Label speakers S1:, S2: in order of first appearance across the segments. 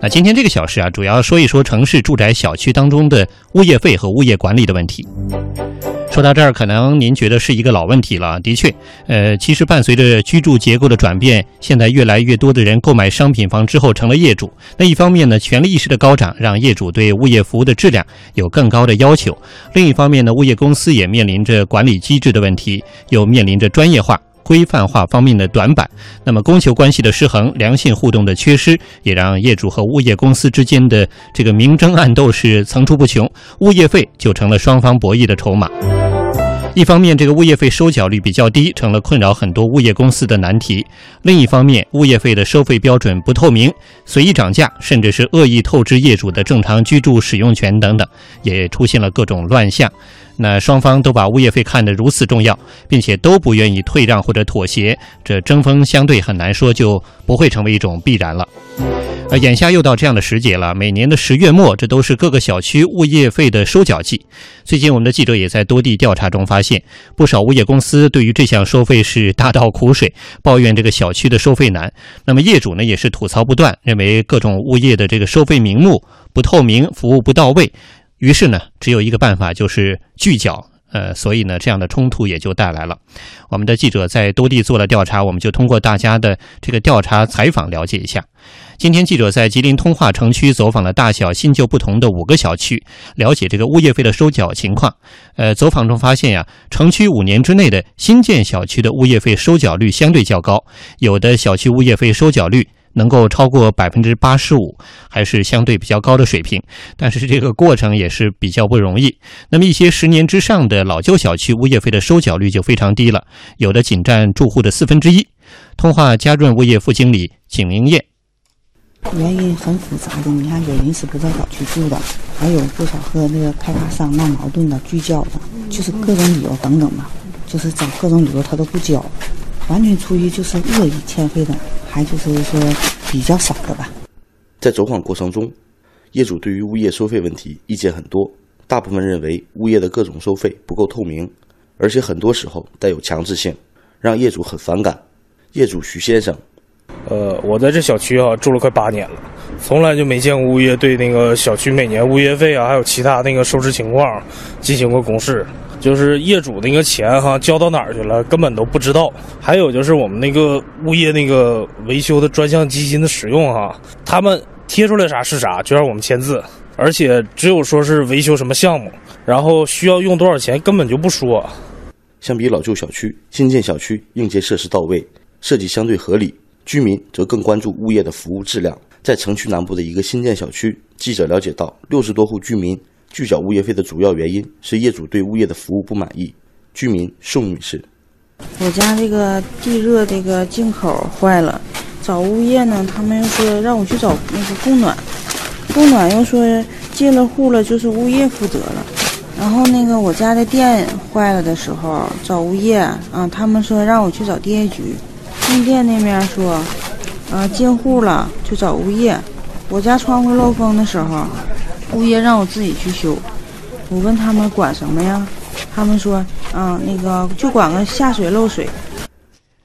S1: 那今天这个小时啊，主要说一说城市住宅小区当中的物业费和物业管理的问题。说到这儿，可能您觉得是一个老问题了。的确，呃，其实伴随着居住结构的转变，现在越来越多的人购买商品房之后成了业主。那一方面呢，权利意识的高涨，让业主对物业服务的质量有更高的要求；另一方面呢，物业公司也面临着管理机制的问题，又面临着专业化。规范化方面的短板，那么供求关系的失衡、良性互动的缺失，也让业主和物业公司之间的这个明争暗斗是层出不穷，物业费就成了双方博弈的筹码。一方面，这个物业费收缴率比较低，成了困扰很多物业公司的难题；另一方面，物业费的收费标准不透明，随意涨价，甚至是恶意透支业主的正常居住使用权等等，也出现了各种乱象。那双方都把物业费看得如此重要，并且都不愿意退让或者妥协，这针锋相对很难说就不会成为一种必然了。而眼下又到这样的时节了，每年的十月末，这都是各个小区物业费的收缴季。最近我们的记者也在多地调查中发现，不少物业公司对于这项收费是大倒苦水，抱怨这个小区的收费难。那么业主呢，也是吐槽不断，认为各种物业的这个收费名目不透明，服务不到位。于是呢，只有一个办法，就是拒缴。呃，所以呢，这样的冲突也就带来了。我们的记者在多地做了调查，我们就通过大家的这个调查采访了解一下。今天记者在吉林通化城区走访了大小新旧不同的五个小区，了解这个物业费的收缴情况。呃，走访中发现呀，城区五年之内的新建小区的物业费收缴率相对较高，有的小区物业费收缴率。能够超过百分之八十五，还是相对比较高的水平，但是这个过程也是比较不容易。那么一些十年之上的老旧小区，物业费的收缴率就非常低了，有的仅占住户的四分之一。通化嘉润物业副经理景明艳，
S2: 原因很复杂的，你看有人是不在小区住的，还有不少和那个开发商闹矛盾的、拒交的，就是各种理由等等吧，就是找各种理由他都不交。完全出于就是恶意欠费的，还就是说比较少的吧。
S3: 在走访过程中，业主对于物业收费问题意见很多，大部分认为物业的各种收费不够透明，而且很多时候带有强制性，让业主很反感。业主徐先生，
S4: 呃，我在这小区啊住了快八年了，从来就没见过物业对那个小区每年物业费啊，还有其他那个收支情况进行过公示。就是业主那个钱哈交到哪儿去了，根本都不知道。还有就是我们那个物业那个维修的专项基金的使用哈，他们贴出来啥是啥，就让我们签字。而且只有说是维修什么项目，然后需要用多少钱，根本就不说。
S3: 相比老旧小区，新建小区硬件设施到位，设计相对合理，居民则更关注物业的服务质量。在城区南部的一个新建小区，记者了解到，六十多户居民。拒缴物业费的主要原因是业主对物业的服务不满意。居民宋女士：“
S2: 我家这个地热这个进口坏了，找物业呢，他们又说让我去找那个供暖，供暖又说进了户了就是物业负责了。然后那个我家的电坏了的时候找物业啊，他们说让我去找电业局，供电那边说，嗯进户了就找物业。我家窗户漏风的时候。”物业让我自己去修，我问他们管什么呀？他们说，嗯，那个就管个下水漏水。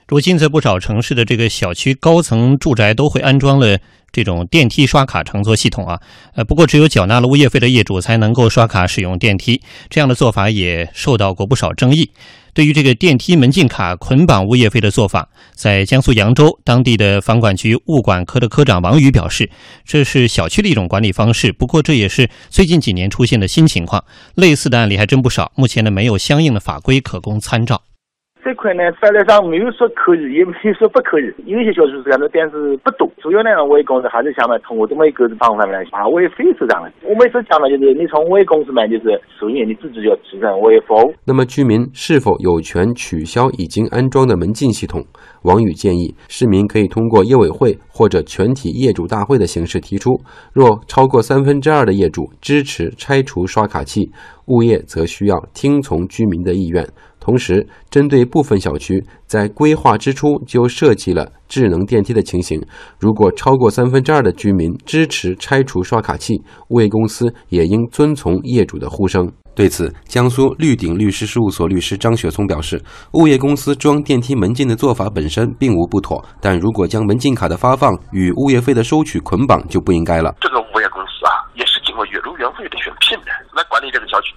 S1: 如今，在不少城市的这个小区高层住宅都会安装了这种电梯刷卡乘坐系统啊。呃，不过只有缴纳了物业费的业主才能够刷卡使用电梯，这样的做法也受到过不少争议。对于这个电梯门禁卡捆绑物业费的做法，在江苏扬州当地的房管局物管科的科长王宇表示，这是小区的一种管理方式。不过，这也是最近几年出现的新情况，类似的案例还真不少。目前呢，没有相应的法规可供参照。
S5: 这块呢，法律上没有说可以，也没有说不可以。有些小区是这样的，但是不多。主要呢，物业公司还是想呢，通过这么一个方法来把物业费收上来。我每次讲的就是，你从物业公司买，就是首先你自己要提升物业服务。
S6: 那么，居民是否有权取消已经安装的门禁系统？王宇建议，市民可以通过业委会或者全体业主大会的形式提出。若超过三分之二的业主支持拆除刷卡器，物业则需要听从居民的意愿。同时，针对部分小区在规划之初就设计了智能电梯的情形，如果超过三分之二的居民支持拆除刷卡器，物业公司也应遵从业主的呼声。对此，江苏绿鼎律师事务所律师张雪松表示，物业公司装电梯门禁的做法本身并无不妥，但如果将门禁卡的发放与物业费的收取捆绑，就不应该了。
S7: 这个物业公司啊，也是经过业主委员会的选聘的，来管理这个小区。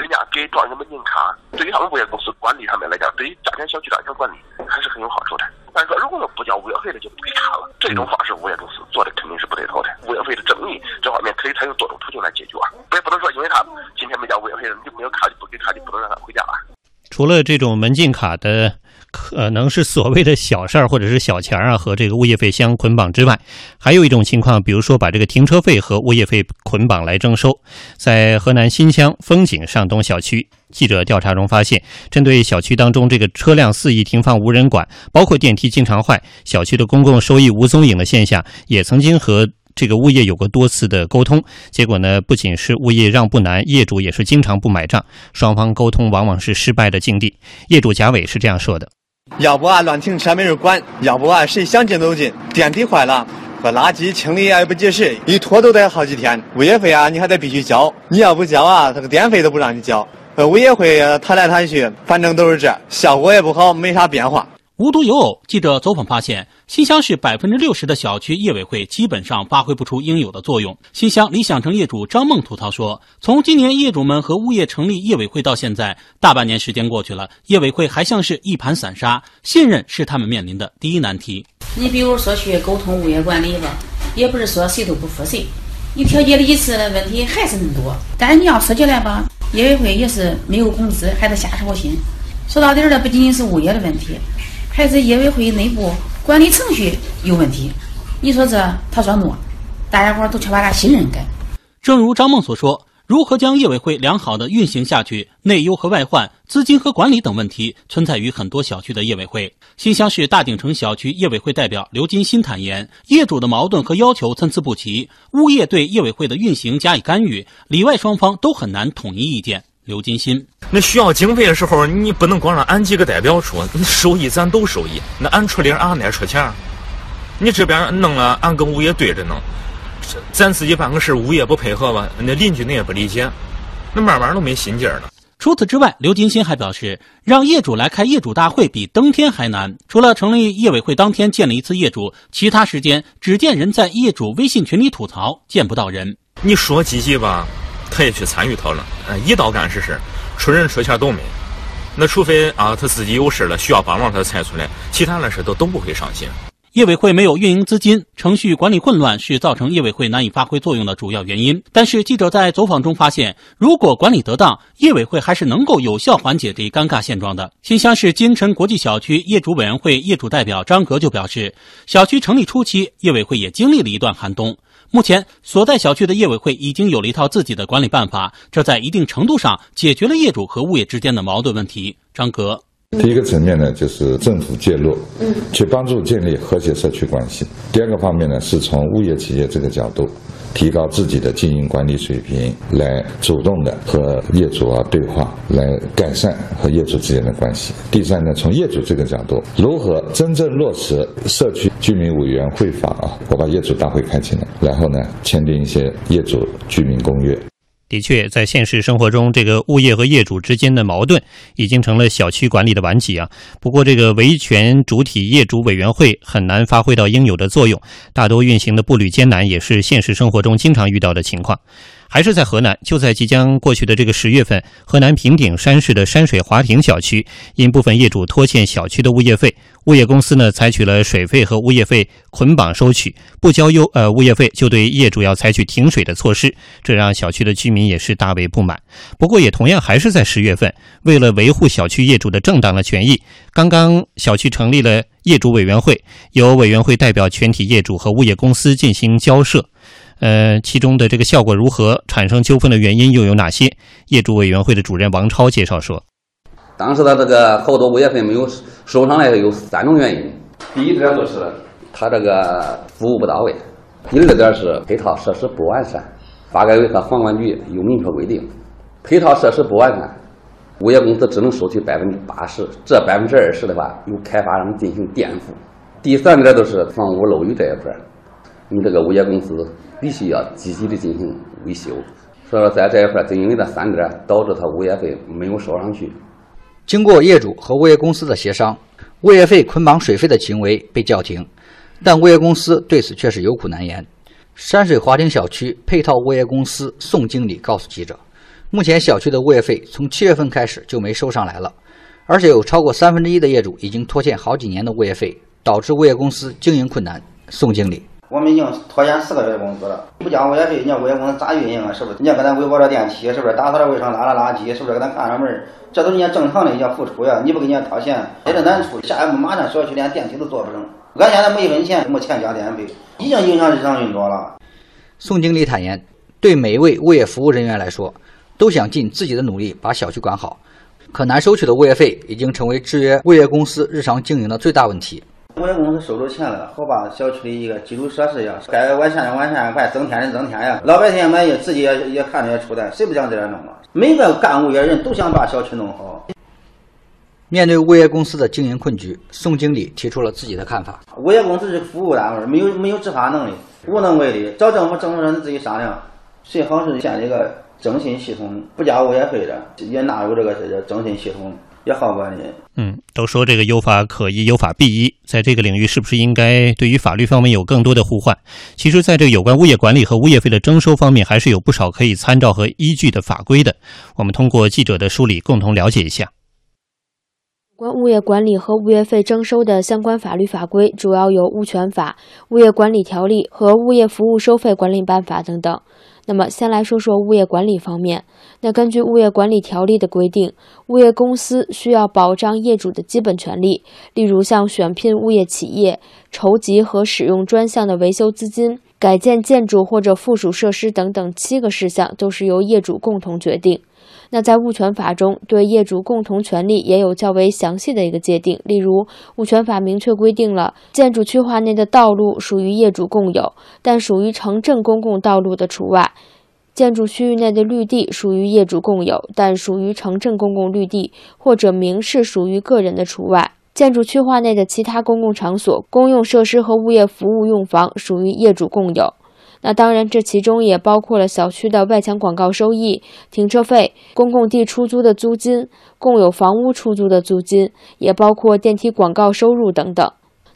S7: 人家给装一个门禁卡，对于他们物业公司管理上面来讲，对于家庭小区的安全管理还是很有好处的。但是说，如果说不交物业费的就不给卡了，这种方式物业公司做的肯定是不对头的。物业费的争议这方面可以采用多种途径来解决啊，也不能说因为他今天没交物业费，你就没有卡就不给卡，就不能让他回家了。
S1: 除了这种门禁卡的。可能是所谓的小事儿或者是小钱儿啊，和这个物业费相捆绑之外，还有一种情况，比如说把这个停车费和物业费捆绑来征收。在河南新乡风景上东小区，记者调查中发现，针对小区当中这个车辆肆意停放无人管，包括电梯经常坏，小区的公共收益无踪影的现象，也曾经和这个物业有过多次的沟通。结果呢，不仅是物业让步难，业主也是经常不买账，双方沟通往往是失败的境地。业主贾伟是这样说的。
S8: 要不啊，乱停车没人管；要不啊，谁想进都进。电梯坏了，和垃圾清理也不及时，一拖都得好几天。物业费啊，你还得必须交。你要不交啊，这个电费都不让你交。呃，物业费谈来谈去，反正都是这，效果也不好，没啥变化。
S9: 无独有偶，记者走访发现，新乡市百分之六十的小区业委会基本上发挥不出应有的作用。新乡理想城业主张梦吐槽说：“从今年业主们和物业成立业委会到现在，大半年时间过去了，业委会还像是一盘散沙，信任是他们面临的第一难题。
S10: 你比如说去沟通物业管理吧，也不是说谁都不服谁，你调解了一次，问题还是那么多。但是你要说起来吧，业委会也是没有工资，还得瞎操心。说到底儿了，不仅仅是物业的问题。”还是业委会内部管理程序有问题，你说这他说诺，大家伙都缺乏点信任感。
S9: 正如张梦所说，如何将业委会良好的运行下去，内忧和外患、资金和管理等问题存在于很多小区的业委会。新乡市大鼎城小区业委会代表刘金新坦言，业主的矛盾和要求参差不齐，物业对业委会的运行加以干预，里外双方都很难统一意见。刘金鑫，
S11: 那需要经费的时候，你不能光让俺几个代表出，收益咱都收益。那俺出零，俺哪出钱？你这边弄了，俺跟物业对着弄，咱自己办个事，物业不配合吧？那邻居那也不理解，那慢慢都没心劲儿了。
S9: 除此之外，刘金鑫还表示，让业主来开业主大会比登天还难。除了成立业委会当天见了一次业主，其他时间只见人在业主微信群里吐槽，见不到人。
S11: 你说积极吧？他也去参与讨论，嗯，一刀干实事，出人出钱都没。那除非啊，他自己有事了需要帮忙，他才出来，其他的事都都不会上心。
S9: 业委会没有运营资金，程序管理混乱是造成业委会难以发挥作用的主要原因。但是记者在走访中发现，如果管理得当，业委会还是能够有效缓解这一尴尬现状的。新乡市金城国际小区业主委员会业主代表张格就表示，小区成立初期，业委会也经历了一段寒冬。目前所在小区的业委会已经有了一套自己的管理办法，这在一定程度上解决了业主和物业之间的矛盾问题。张格，
S12: 第一个层面呢，就是政府介入，嗯，去帮助建立和谐社区关系；第二个方面呢，是从物业企业这个角度。提高自己的经营管理水平，来主动的和业主啊对话，来改善和业主之间的关系。第三呢，从业主这个角度，如何真正落实社区居民委员会法啊？我把业主大会开起来，然后呢，签订一些业主居民公约。
S1: 的确，在现实生活中，这个物业和业主之间的矛盾已经成了小区管理的顽疾啊。不过，这个维权主体业主委员会很难发挥到应有的作用，大多运行的步履艰难，也是现实生活中经常遇到的情况。还是在河南，就在即将过去的这个十月份，河南平顶山市的山水华庭小区，因部分业主拖欠小区的物业费，物业公司呢采取了水费和物业费捆绑收取，不交优呃物业费就对业主要采取停水的措施，这让小区的居民也是大为不满。不过也同样还是在十月份，为了维护小区业主的正当的权益，刚刚小区成立了业主委员会，由委员会代表全体业主和物业公司进行交涉。呃，其中的这个效果如何？产生纠纷的原因又有哪些？业主委员会的主任王超介绍说，
S13: 当时的这个好多物业费没有收上来，有三种原因。第一点就是他这个服务不到位；第二点是配套设施不完善。发改委和房管局有明确规定，配套设施不完善，物业公司只能收取百分之八十，这百分之二十的话由开发商进行垫付。第三点就是房屋漏雨这一块，你这个物业公司。必须要积极的进行维修，所以说在这一块，就因为这三点，导致他物业费没有收上去。
S14: 经过业主和物业公司的协商，物业费捆绑水费的行为被叫停，但物业公司对此却是有苦难言。山水华庭小区配套物业公司宋经理告诉记者，目前小区的物业费从七月份开始就没收上来了，而且有超过三分之一的业主已经拖欠好几年的物业费，导致物业公司经营困难。宋经理。
S15: 我们已经拖欠四个月的工资了，不交物业费，你要物业公司咋运营啊？是不是？人家给咱维保这电梯，是不是？打扫这卫生，拉拉垃圾，是不是？给咱看上门，这都是人家正常的人家付出呀。你不给人家掏钱，现在难处，下一步马上小区连电梯都做不成。俺现在没一分钱，没钱交电费，已经影响日常运作了。
S14: 宋经理坦言，对每一位物业服务人员来说，都想尽自己的努力把小区管好，可难收取的物业费已经成为制约物业公司日常经营的最大问题。
S15: 物业公司收着钱了，好把小区的一个基础设施呀，该完善的完善，快增添的增添呀。老百姓满意，自己也也看着也出来，谁不想在这样弄啊？每个干物业人都想把小区弄好。
S14: 面对物业公司的经营困局，宋经理提出了自己的看法：
S15: 物业公司是服务单位，没有没有执法能力，无能为力。找政府，政府让你自己商量，最好是建立一个征信系统，不交物业费的也纳入这个这征信系统。也好管理。
S1: 嗯，都说这个有法可依，有法必依，在这个领域是不是应该对于法律方面有更多的互换？其实，在这个有关物业管理和物业费的征收方面，还是有不少可以参照和依据的法规的。我们通过记者的梳理，共同了解一下。
S16: 关物业管理和物业费征收的相关法律法规，主要有《物权法》《物业管理条例》和《物业服务收费管理办法》等等。那么，先来说说物业管理方面。那根据物业管理条例的规定，物业公司需要保障业主的基本权利，例如像选聘物业企业、筹集和使用专项的维修资金、改建建筑或者附属设施等等七个事项，都是由业主共同决定。那在物权法中，对业主共同权利也有较为详细的一个界定。例如，物权法明确规定了建筑区划内的道路属于业主共有，但属于城镇公共道路的除外；建筑区域内的绿地属于业主共有，但属于城镇公共绿地或者明示属于个人的除外；建筑区划内的其他公共场所、公用设施和物业服务用房属于业主共有。那当然，这其中也包括了小区的外墙广告收益、停车费、公共地出租的租金、共有房屋出租的租金，也包括电梯广告收入等等。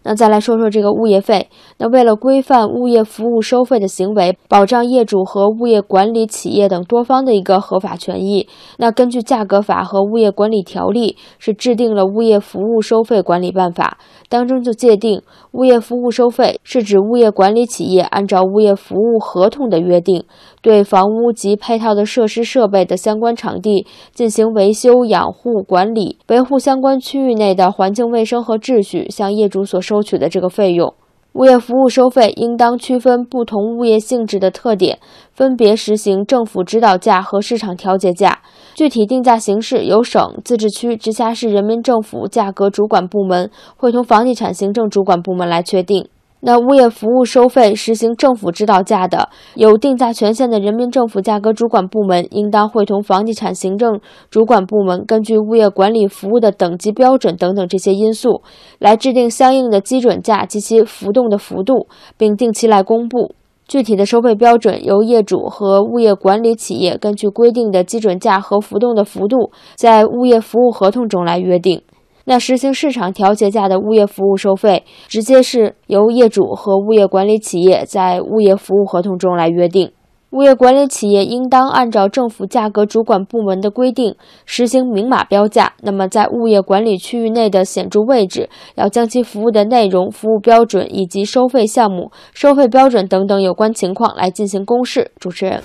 S16: 那再来说说这个物业费。那为了规范物业服务收费的行为，保障业主和物业管理企业等多方的一个合法权益，那根据价格法和物业管理条例，是制定了物业服务收费管理办法。当中就界定，物业服务收费是指物业管理企业按照物业服务合同的约定，对房屋及配套的设施设备的相关场地进行维修、养护、管理，维护相关区域内的环境卫生和秩序，向业主所收取的这个费用。物业服务收费应当区分不同物业性质的特点，分别实行政府指导价和市场调节价。具体定价形式由省、自治区、直辖市人民政府价格主管部门会同房地产行政主管部门来确定。那物业服务收费实行政府指导价的，有定价权限的人民政府价格主管部门应当会同房地产行政主管部门，根据物业管理服务的等级标准等等这些因素，来制定相应的基准价及其浮动的幅度，并定期来公布。具体的收费标准由业主和物业管理企业根据规定的基准价和浮动的幅度，在物业服务合同中来约定。那实行市场调节价的物业服务收费，直接是由业主和物业管理企业在物业服务合同中来约定。物业管理企业应当按照政府价格主管部门的规定实行明码标价。那么，在物业管理区域内的显著位置，要将其服务的内容、服务标准以及收费项目、收费标准等等有关情况来进行公示。主持人。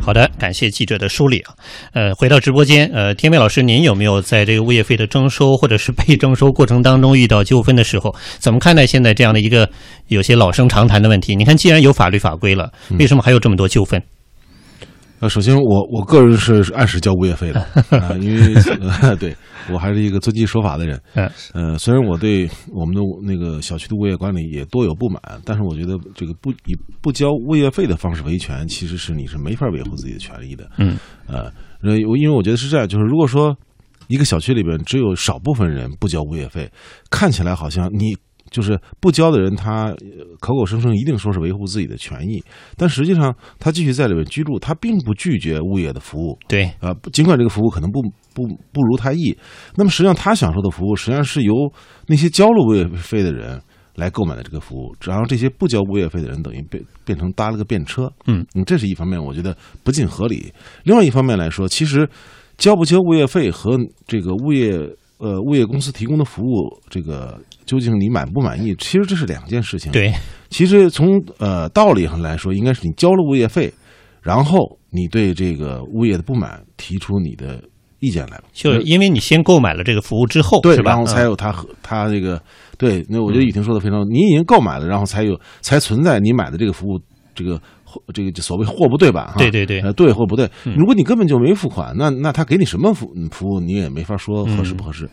S1: 好的，感谢记者的梳理啊。呃，回到直播间，呃，天美老师，您有没有在这个物业费的征收或者是被征收过程当中遇到纠纷的时候？怎么看待现在这样的一个有些老生常谈的问题？你看，既然有法律法规了，为什么还有这么多纠纷？
S17: 呃，首先我我个人是按时交物业费的啊，因为 对我还是一个遵纪守法的人。嗯，呃，虽然我对我们的那个小区的物业管理也多有不满，但是我觉得这个不以不交物业费的方式维权，其实是你是没法维护自己的权利的。
S1: 嗯，
S17: 呃，因为我觉得是这样，就是如果说一个小区里边只有少部分人不交物业费，看起来好像你就是不交的人，他口口声声一定说是维护自己的权益，但实际上他继续在里面居住，他并不拒绝物业的服务。
S1: 对，
S17: 啊，尽管这个服务可能不不不如他意，那么实际上他享受的服务，实际上是由那些交了物业费的人来购买的这个服务，然后这些不交物业费的人等于变变成搭了个便车。
S1: 嗯，
S17: 这是一方面，我觉得不尽合理。另外一方面来说，其实交不交物业费和这个物业呃物业公司提供的服务，这个究竟你满不满意，其实这是两件事情。
S1: 对，
S17: 其实从呃道理上来说，应该是你交了物业费，然后你对这个物业的不满提出你的意见来吧。
S1: 就是因为你先购买了这个服务之后，
S17: 对？然后才有他和他这个对。那我觉得雨婷说的非常，你已经购买了，然后才有才存在你买的这个服务这个。这个所谓货不对版哈，
S1: 对对对，
S17: 呃，对或不对。如果你根本就没付款，那那他给你什么服服务，你也没法说合适不合适。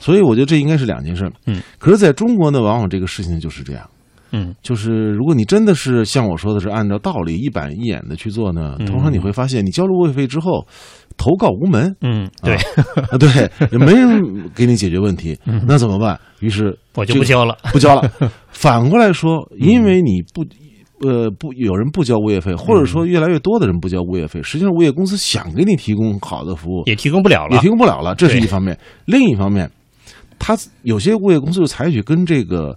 S17: 所以我觉得这应该是两件事。
S1: 嗯，
S17: 可是在中国呢，往往这个事情就是这样。
S1: 嗯，
S17: 就是如果你真的是像我说的是按照道理一板一眼的去做呢，通常你会发现，你交了物业费之后，投告无门。
S1: 嗯，对，
S17: 啊，对，也没人给你解决问题，那怎么办？于是
S1: 我就不交了，
S17: 不交了。反过来说，因为你不。呃，不，有人不交物业费，或者说越来越多的人不交物业费。实际上，物业公司想给你提供好的服务，
S1: 也提供不了了，
S17: 也提供不了了。这是一方面。另一方面，他有些物业公司就采取跟这个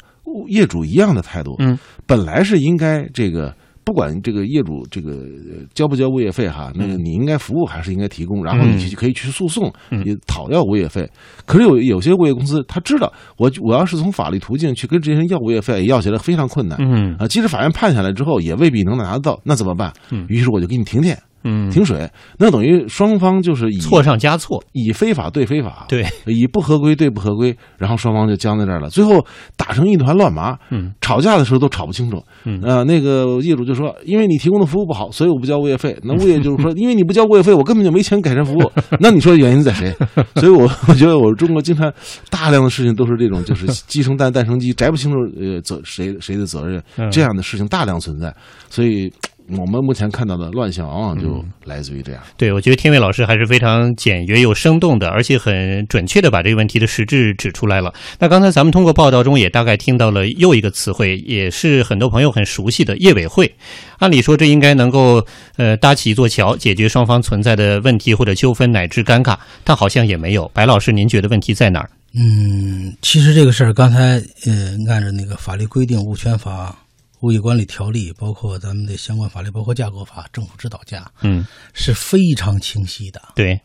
S17: 业主一样的态度。
S1: 嗯，
S17: 本来是应该这个。不管这个业主这个交不交物业费哈，那个你应该服务还是应该提供，然后你可以去诉讼，你讨要物业费。可是有有些物业公司他知道，我我要是从法律途径去跟这些人要物业费，要起来非常困难。
S1: 嗯
S17: 啊，即使法院判下来之后，也未必能拿得到，那怎么办？于是我就给你停电。
S1: 嗯，
S17: 停水，那等于双方就是以
S1: 错上加错，
S17: 以非法对非法，
S1: 对，
S17: 以不合规对不合规，然后双方就僵在这儿了，最后打成一团乱麻。
S1: 嗯，
S17: 吵架的时候都吵不清楚。
S1: 嗯，
S17: 呃，那个业主就说，因为你提供的服务不好，所以我不交物业费。那物业就是说，因为你不交物业费，我根本就没钱改善服务。那你说原因在谁？所以我我觉得我中国经常大量的事情都是这种，就是鸡生蛋，蛋生鸡，摘不清楚呃责谁谁的责任，这样的事情大量存在，所以。我们目前看到的乱象，往往就来自于这样。
S1: 对，我觉得天伟老师还是非常简约又生动的，而且很准确的把这个问题的实质指出来了。那刚才咱们通过报道中也大概听到了又一个词汇，也是很多朋友很熟悉的业委会。按理说这应该能够呃搭起一座桥，解决双方存在的问题或者纠纷乃至尴尬，但好像也没有。白老师，您觉得问题在哪儿？
S18: 嗯，其实这个事儿刚才呃按照那个法律规定，物权法。物业管理条例，包括咱们的相关法律，包括价格法、政府指导价，
S1: 嗯，
S18: 是非常清晰的。
S1: 对，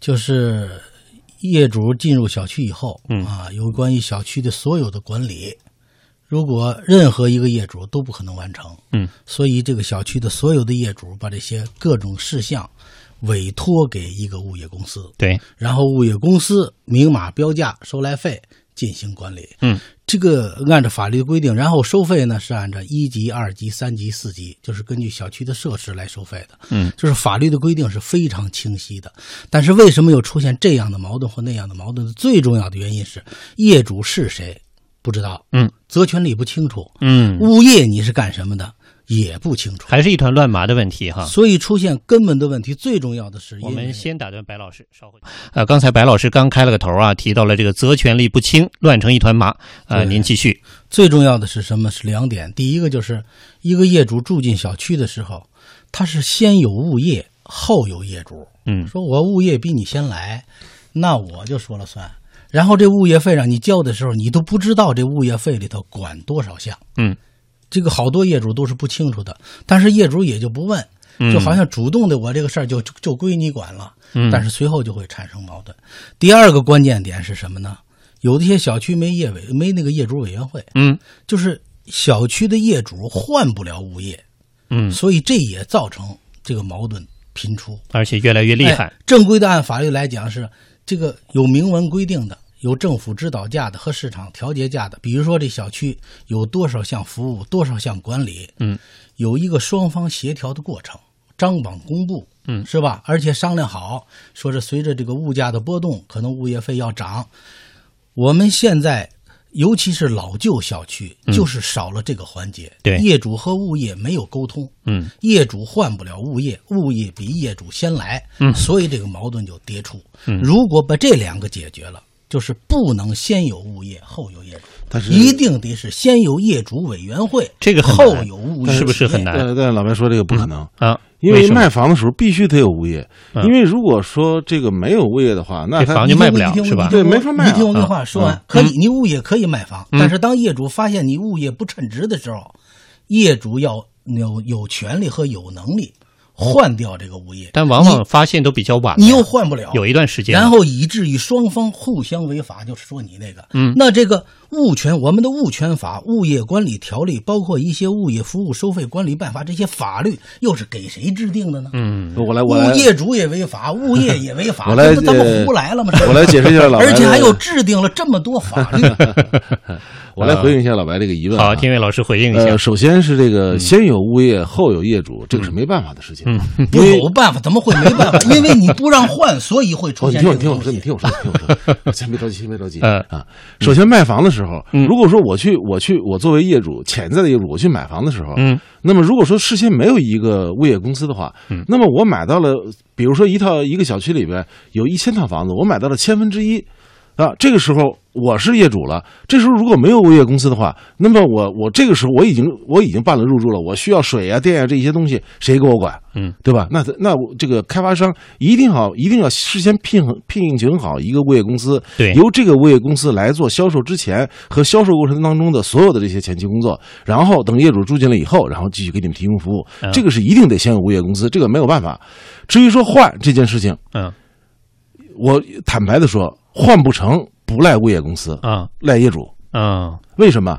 S18: 就是业主进入小区以后，
S1: 嗯。
S18: 啊，有关于小区的所有的管理，如果任何一个业主都不可能完成，
S1: 嗯，
S18: 所以这个小区的所有的业主把这些各种事项委托给一个物业公司，
S1: 对，
S18: 然后物业公司明码标价收来费进行管理，
S1: 嗯。
S18: 这个按照法律规定，然后收费呢是按照一级、二级、三级、四级，就是根据小区的设施来收费的。
S1: 嗯，
S18: 就是法律的规定是非常清晰的。但是为什么又出现这样的矛盾或那样的矛盾？最重要的原因是业主是谁不知道，
S1: 嗯，
S18: 责权利不清楚，
S1: 嗯，
S18: 物业你是干什么的也不清楚，
S1: 还是一团乱麻的问题哈。
S18: 所以出现根本的问题，最重要的是
S1: 我们先打断白老师，稍后。呃，刚才白老师刚开了个头啊，提到了这个责权利不清，乱成一团麻。呃，您继续。
S18: 最重要的是什么？是两点。第一个就是一个业主住进小区的时候，他是先有物业，后有业主。
S1: 嗯，
S18: 说我物业比你先来，那我就说了算。然后这物业费让你交的时候，你都不知道这物业费里头管多少项。
S1: 嗯，
S18: 这个好多业主都是不清楚的，但是业主也就不问，就好像主动的我这个事儿就就归你管了。
S1: 嗯，
S18: 但是随后就会产生矛盾。第二个关键点是什么呢？有一些小区没业委，没那个业主委员会。
S1: 嗯，
S18: 就是小区的业主换不了物业。
S1: 嗯，
S18: 所以这也造成这个矛盾频出，
S1: 而且越来越厉害。
S18: 哎、正规的按法律来讲是这个有明文规定的，有政府指导价的和市场调节价的。比如说这小区有多少项服务，多少项管理，
S1: 嗯，
S18: 有一个双方协调的过程，张榜公布。
S1: 嗯，
S18: 是吧？而且商量好，说是随着这个物价的波动，可能物业费要涨。我们现在，尤其是老旧小区，就是少了这个环节。
S1: 对，
S18: 业主和物业没有沟通。
S1: 嗯，
S18: 业主换不了物业，物业比业主先来。
S1: 嗯，
S18: 所以这个矛盾就迭出。
S1: 嗯，
S18: 如果把这两个解决了，就是不能先有物业后有业主，
S17: 但是
S18: 一定得是先有业主委员会，
S1: 这个
S18: 后有物业，
S1: 是不是很难
S17: 但但老白说这个不可能
S1: 啊？
S17: 因为卖房的时候必须得有物业，
S1: 嗯
S17: 因为如果说这个没有物业的话，那他
S1: 房就卖不了
S18: 你听我
S1: 是吧
S17: 对，没法卖啊。
S18: 你听我这话说完，
S17: 嗯
S18: 可以，你物业可以卖房，
S1: 嗯
S18: 但是当业主发现你物业不称职的时候，业主要有有权利和有能力换掉这个物业，
S1: 但往往发现都比较晚，
S18: 你又换不了，
S1: 有一段时间，
S18: 然后以至于双方互相违法，就是说你那个，
S1: 嗯。
S18: 那这个物权，我们的物权法、物业管理条例，包括一些物业服务收费管理办法，这些法律又是给谁制定的呢？
S1: 嗯，
S17: 我来我来
S18: 物业主也违法，物业也违法，
S17: 我来
S18: 这不咱们
S17: 呃
S18: 胡来了吗？
S17: 我来解释一下老白
S18: 而且还有制定了这么多法律。
S17: 我来回应一下老白这个疑问啊。
S1: 好，天伟老师回应一下
S17: 呃，。首先是这个先有物业后有业主，这个是没办法的事情。
S1: 嗯，
S18: 不有办法，怎么会没办法？因为你不让换，所以会出
S17: 哦，你
S18: 现
S17: 听我，你听我说，你听我说，你听我说，先别着急，先别着急。
S1: 嗯
S17: 啊，首先卖房的时候，如果说我去，我去，我作为业主，潜在的业主，我去买房的时候，
S1: 嗯，
S17: 那么如果说事先没有一个物业公司的话，
S1: 嗯
S17: 那么我买到了，比如说一套一个小区里边有一千套房子，我买到了千分之一。啊，这个时候我是业主了。这时候如果没有物业公司的话，那么我我这个时候我已经我已经办了入住了，我需要水啊、电啊这些东西，谁给我管？
S1: 嗯，
S17: 对吧？那那我这个开发商一定好，一定要事先聘聘请好一个物业公司，
S1: 对
S17: 由这个物业公司来做销售之前和销售过程当中的所有的这些前期工作，然后等业主住进来以后，然后继续给你们提供服务。
S1: 嗯
S17: 这个是一定得先有物业公司，这个没有办法。至于说换这件事情，
S1: 嗯
S17: 我坦白的说，换不成不赖物业公司，
S1: 啊
S17: 赖业主。
S1: 啊
S17: 为什么？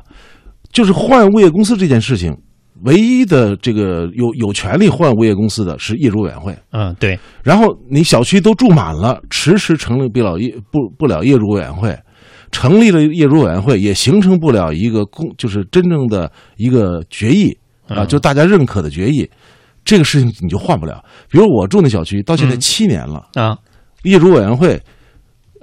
S17: 就是换物业公司这件事情，唯一的这个有有权利换物业公司的是业主委员会。
S1: 嗯，对，
S17: 然后你小区都住满了，迟迟成立不了业不不了业主委员会，成立了业主委员会也形成不了一个公就是真正的一个决议啊，
S1: 嗯
S17: 就大家认可的决议，这个事情你就换不了。比如我住那小区到现在
S1: 嗯
S17: 七年了，
S1: 啊
S17: 业主委员会。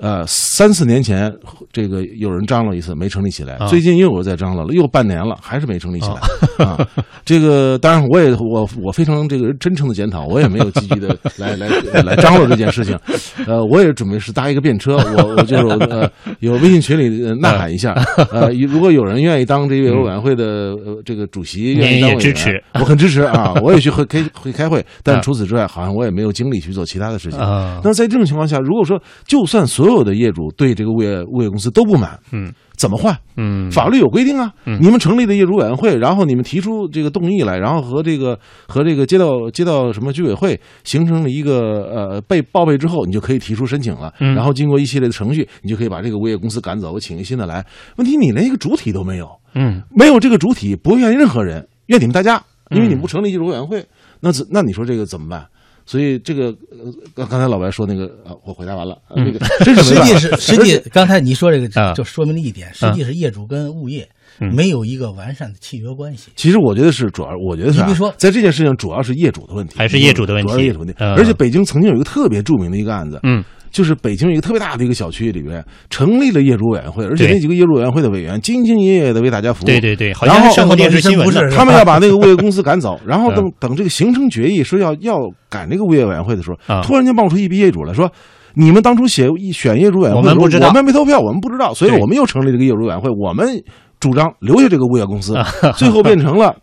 S17: 呃，三四年前这个有人张罗一次没成立起来，
S1: 啊
S17: 最近又有人在张罗了，又半年了，还是没成立起来。
S1: 哦
S17: 啊，这个当然我也我我非常这个真诚的检讨，我也没有积极的来来来张罗这件事情。呃，我也准备是搭一个便车，我我就是呃有微信群里呃呐喊一下。呃，如果有人愿意当这个业主委员会的呃这个主席，愿意
S1: 您
S17: 当我很支持啊，我也去会开会开会，
S1: 啊
S17: 但除此之外，好像我也没有精力去做其他的事情。
S1: 啊
S17: 那在这种情况下，如果说就算所有的业主对这个物业物业公司都不满，
S1: 嗯，
S17: 怎么换？
S1: 嗯，
S17: 法律有规定啊，
S1: 嗯。
S17: 你们成立的业主委员会，然后你们提出这个动议来，然后和这个和这个街道街道什么居委会形成了一个呃被报备之后，你就可以提出申请了，
S1: 嗯。
S17: 然后经过一系列的程序，你就可以把这个物业公司赶走，我请一个新的来。问题你连一个主体都没有，
S1: 嗯。
S17: 没有这个主体，不怨任何人，怨你们大家，因为
S1: 嗯
S17: 你们不成立业主委员会，那怎那你说这个怎么办？所以这个呃刚刚才老白说那个呃，我回答完了，这
S1: 嗯。
S17: 那个 真是
S18: 实际是 实际，刚才你说这个
S1: 啊。
S18: 就说明了一点，实际是业主跟物业
S1: 嗯。
S18: 没有一个完善的契约关系。
S17: 其实我觉得是主要，我觉得是、啊、
S18: 你比如说
S17: 在这件事情主要是业主的问题，
S1: 还是业主的问题。
S17: 主要是业主问题。
S1: 嗯。
S17: 而且北京曾经有一个特别著名的一个案子，
S1: 嗯，
S17: 就是北京有一个特别大的一个小区里边成立了业主委员会，而且那几个业主委员会的委员兢兢业业的为大家服务。
S1: 对对对好
S17: 然后
S1: 像上过电视新闻呢
S17: 他们要把那个物业公司赶走，然后等
S1: 嗯
S17: 等这个形成决议说要要赶这个物业委员会的时候，
S1: 啊。
S17: 突然间冒出一批业主来说。你们当初写选业主委员会
S1: 我们不知道。
S17: 我们没投票，我们不知道，所以我们又成立了一个业主委员会，我们主张留下这个物业公司
S1: 啊，
S17: 最后变成了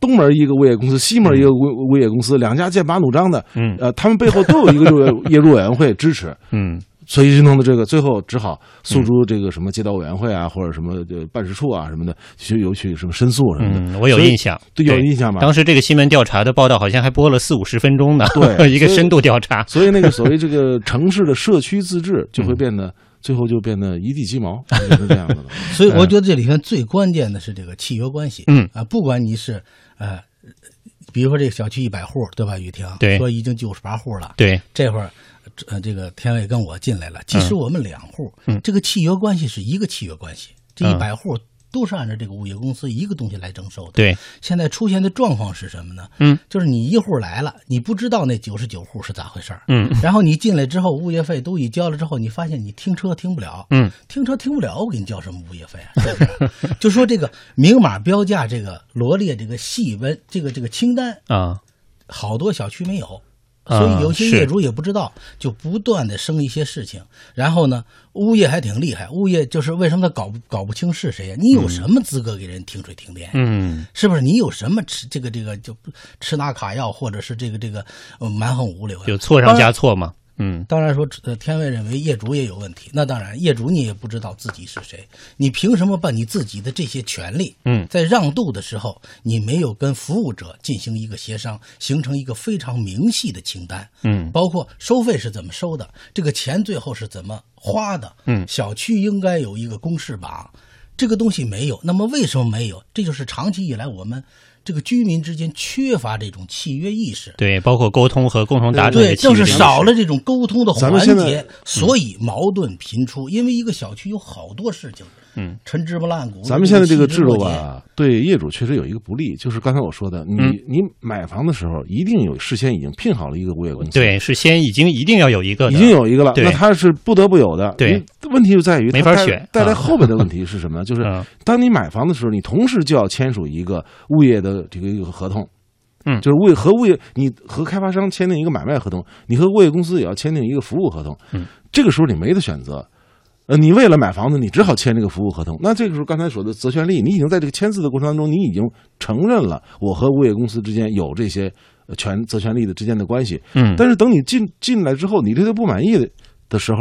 S17: 东门一个物业公司，西门一个物物业公司，两家剑拔弩张的，
S1: 嗯
S17: 呃，他们背后都有一个 业主业主委员会支持，
S1: 嗯
S17: 所以就弄的这个，最后只好诉诸这个什么街道委员会啊，或者什么呃办事处啊什么的，去有去什么申诉什么的。
S1: 嗯，我有印象，
S17: 对，有印象吧？
S1: 当时这个新闻调查的报道好像还播了四五十分钟呢，
S17: 对
S1: 一个深度调查。
S17: 所以那个所谓这个城市的社区自治就会变得，最后就变得一地鸡毛，就 变成这样的了。
S18: 所以我觉得这里面最关键的是这个契约关系。
S1: 嗯
S18: 啊，不管你是呃，比如说这个小区一百户，对吧？雨婷
S1: 对
S18: 说已经九十八户了。
S1: 对，
S18: 这会儿呃，这个天卫跟我进来了，其实我们两户，
S1: 嗯
S18: 这个契约关系是一个契约关系，这一
S1: 嗯
S18: 百户都是按照这个物业公司一个东西来征收的。
S1: 对，
S18: 现在出现的状况是什么呢？
S1: 嗯，
S18: 就是你一户来了，你不知道那九十九户是咋回事儿。
S1: 嗯，
S18: 然后你进来之后，物业费都已交了之后，你发现你停车停不了。
S1: 嗯，
S18: 停车停不了，我给你交什么物业费啊？是不是？就说这个明码标价，这个罗列这个细文，这个这个清单，
S1: 啊，
S18: 好多小区没有。所以有些业主也不知道，就不断的生一些事情。然后呢，物业还挺厉害，物业就是为什么他搞不搞不清是谁呀？你有什么资格给人停水停电？
S1: 嗯，
S18: 是不是？你有什么吃这个这个就吃拿卡要，或者是这个这个蛮横无理？
S1: 有错上加错吗？嗯，
S18: 当然说，呃，天卫认为业主也有问题。那当然，业主你也不知道自己是谁，你凭什么把你自己的这些权利，
S1: 嗯，
S18: 在让渡的时候，你没有跟服务者进行一个协商，形成一个非常明细的清单，
S1: 嗯，
S18: 包括收费是怎么收的，这个钱最后是怎么花的，
S1: 嗯，
S18: 小区应该有一个公示榜，这个东西没有，那么为什么没有？这就是长期以来我们。这个居民之间缺乏这种契约意识，
S1: 对，包括沟通和共同达成
S18: 对，就是少了这种沟通的环
S17: 节，
S18: 所以矛盾频出。因为一个小区有好多事情。
S1: 嗯，
S18: 陈芝麻烂谷。
S17: 咱们现在这个制度吧，对业主确实有一个不利，就是刚才我说的，你你买房的时候一定有事先已经聘好了一个物业公司，
S1: 对，事先已经一定要有一个，
S17: 已经有一个了，那他是不得不有的。
S1: 对，
S17: 问题就在于
S1: 没法选。
S17: 带来后边的问题是什么？就是当你买房的时候，你同时就要签署一个物业的这个一个合同，
S1: 嗯，
S17: 就是物业和物业，你和开发商签订一个买卖合同，你和物业公司也要签订一个服务合同，
S1: 嗯，
S17: 这个时候你没得选择。呃，你为了买房子，你只好签这个服务合同。那这个时候，刚才说的责权利，你已经在这个签字的过程当中，你已经承认了我和物业公司之间有这些权责权利的之间的关系。
S1: 嗯，
S17: 但是等你进进来之后，你对他不满意的的时候，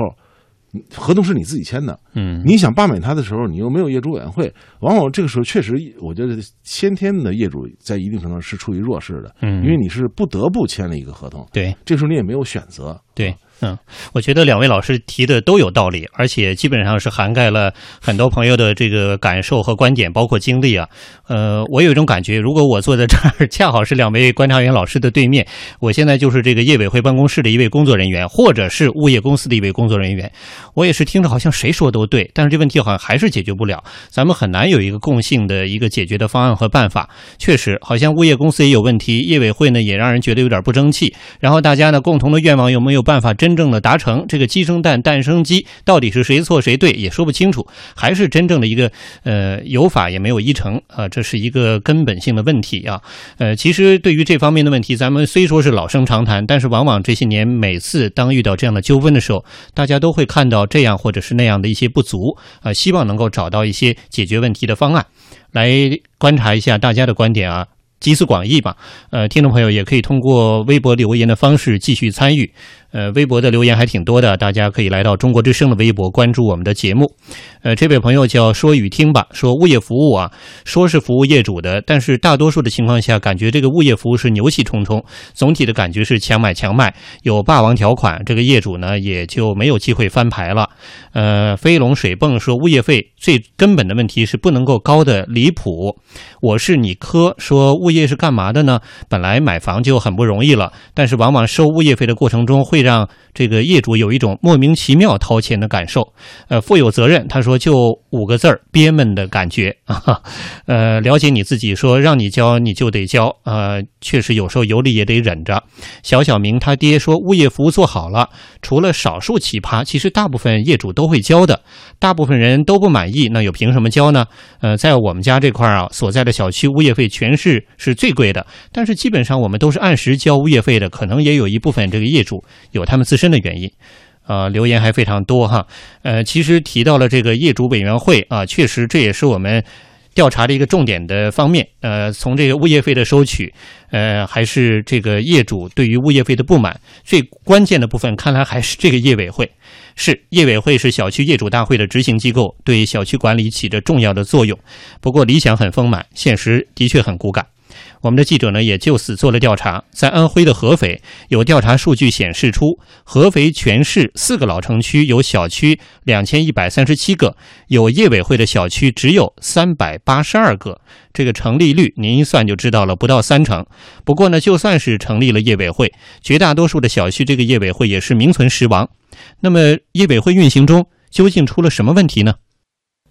S17: 合同是你自己签的。
S1: 嗯，
S17: 你想罢免他的时候，你又没有业主委员会，往往这个时候确实，我觉得先天的业主在一定程度上是处于弱势的。
S1: 嗯，
S17: 因为你是不得不签了一个合同。
S1: 对，
S17: 这时候你也没有选择。
S1: 对。嗯，我觉得两位老师提的都有道理，而且基本上是涵盖了很多朋友的这个感受和观点，包括经历啊。呃，我有一种感觉，如果我坐在这儿，恰好是两位观察员老师的对面，我现在就是这个业委会办公室的一位工作人员，或者是物业公司的一位工作人员，我也是听着好像谁说都对，但是这问题好像还是解决不了，咱们很难有一个共性的一个解决的方案和办法。确实，好像物业公司也有问题，业委会呢也让人觉得有点不争气，然后大家呢共同的愿望有没有 办法真。正的达成这个鸡生蛋，蛋生鸡，到底是谁错谁对也说不清楚，还是真正的一个呃有法也没有依成啊，这是一个根本性的问题啊。呃，其实对于这方面的问题，咱们虽说是老生常谈，但是往往这些年每次当遇到这样的纠纷的时候，大家都会看到这样或者是那样的一些不足啊，希望能够找到一些解决问题的方案，来观察一下大家的观点啊。集思广益吧，呃，听众朋友也可以通过微博留言的方式继续参与。呃，微博的留言还挺多的，大家可以来到中国之声的微博关注我们的节目。呃，这位朋友叫说与听吧，说物业服务啊，说是服务业主的，但是大多数的情况下，感觉这个物业服务是牛气冲冲，总体的感觉是强买强卖，有霸王条款，这个业主呢也就没有机会翻牌了。呃，飞龙水泵说物业费最根本的问题是不能够高的离谱。我是你科说物业是干嘛的呢？本来买房就很不容易了，但是往往收物业费的过程中会。让这个业主有一种莫名其妙掏钱的感受，呃，负有责任。他说就五个字儿，憋闷的感觉 啊。呃，了解你自己，说让你交你就得交，呃，确实有时候有理也得忍着。小小明他爹说，物业服务做好了，除了少数奇葩，其实大部分业主都会交的。大部分人都不满意，那又凭什么交呢？呃，在我们家这块啊，所在的小区物业费全市是最贵的，但是基本上我们都是按时交物业费的，可能也有一部分这个业主。有他们自身的原因，啊，留言还非常多哈。呃，其实提到了这个业主委员会啊，确实这也是我们调查的一个重点的方面。呃，从这个物业费的收取，呃，还是这个业主对于物业费的不满，最关键的部分看来还是这个业委会。是业委会是小区业主大会的执行机构，对小区管理起着重要的作用。不过理想很丰满，现实的确很骨感。我们的记者呢也就此做了调查，在安徽的合肥有调查数据显示出，合肥全市四个老城区有小区两千一百三十七个，有业委会的小区只有三百八十二个，这个成立率您一算就知道了，不到三成。不过呢，就算是成立了业委会，绝大多数的小区这个业委会也是名存实亡。那么业委会运行中究竟出了什么问题呢？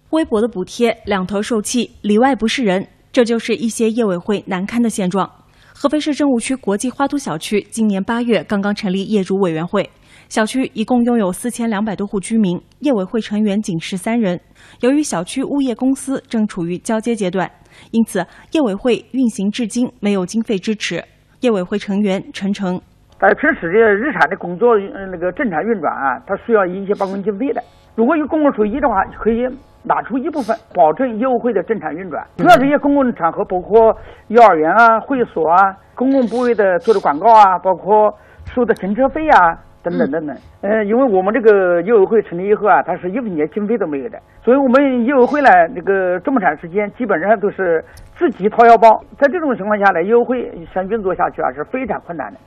S19: 微博的补贴两头受气，里外不是人。这就是一些业委会难堪的现状。合肥市政务区国际花都小区今年八月刚刚成立业主委员会，小区一共拥有四千两百多户居民，业委会成员仅十三人。由于小区物业公司正处于交接阶段，因此业委会运行至今没有经费支持。业委会成员陈诚。
S20: 在平时的日常的工作那个正常运转啊，它需要一些办公经费的。如果有公共收益的话，可以拿出一部分，保证业委会的正常运转。主要这些公共场合包括幼儿园啊、会所啊、公共部位的做的广告啊，包括收的停车费啊。等等等等，嗯，因为我们这个业委会成立以后啊，它是一分钱经费都没有的，所以我们业委会呢，这个这么长时间基本上都是自己掏腰包，在这种情况下呢，业委会想运作下去啊是非常困难的。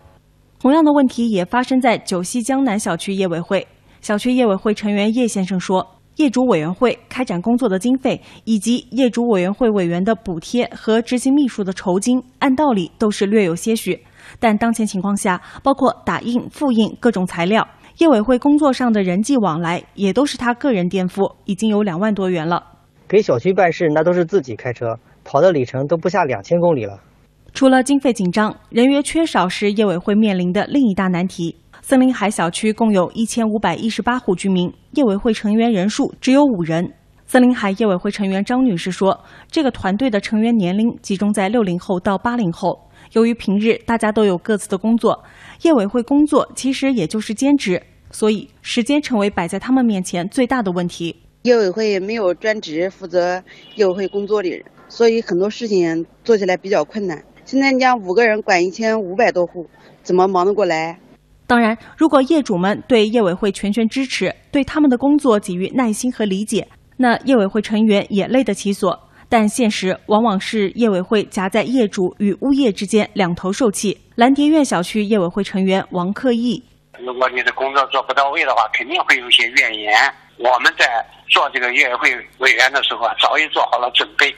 S19: 同样的问题也发生在九溪江南小区业委会，小区业委会成员叶先生说，业主委员会开展工作的经费，以及业主委员会委员的补贴和执行秘书的酬金，按道理都是略有些许。但当前情况下，包括打印、复印各种材料，业委会工作上的人际往来也都是他个人垫付，已经有两万多元了。
S21: 给小区办事那都是自己开车，跑的里程都不下两千公里了。
S19: 除了经费紧张，人员缺少是业委会面临的另一大难题。森林海小区共有一千五百一十八户居民，业委会成员人数只有五人。森林海业委会成员张女士说：“这个团队的成员年龄集中在六零后到八零后。”由于平日大家都有各自的工作，业委会工作其实也就是兼职，所以时间成为摆在他们面前最大的问题。
S22: 业委会没有专职负责业委会工作的人，所以很多事情做起来比较困难。现在你讲五个人管一千五百多户，怎么忙得过来？
S19: 当然，如果业主们对业委会全权支持，对他们的工作给予耐心和理解，那业委会成员也累得其所。但现实往往是业委会夹在业主与物业之间，两头受气。蓝蝶苑小区业委会成员王克义：
S23: 如果你的工作做不到位的话，肯定会有一些怨言。我们在做这个业委会委员的时候啊，早已做好了准备。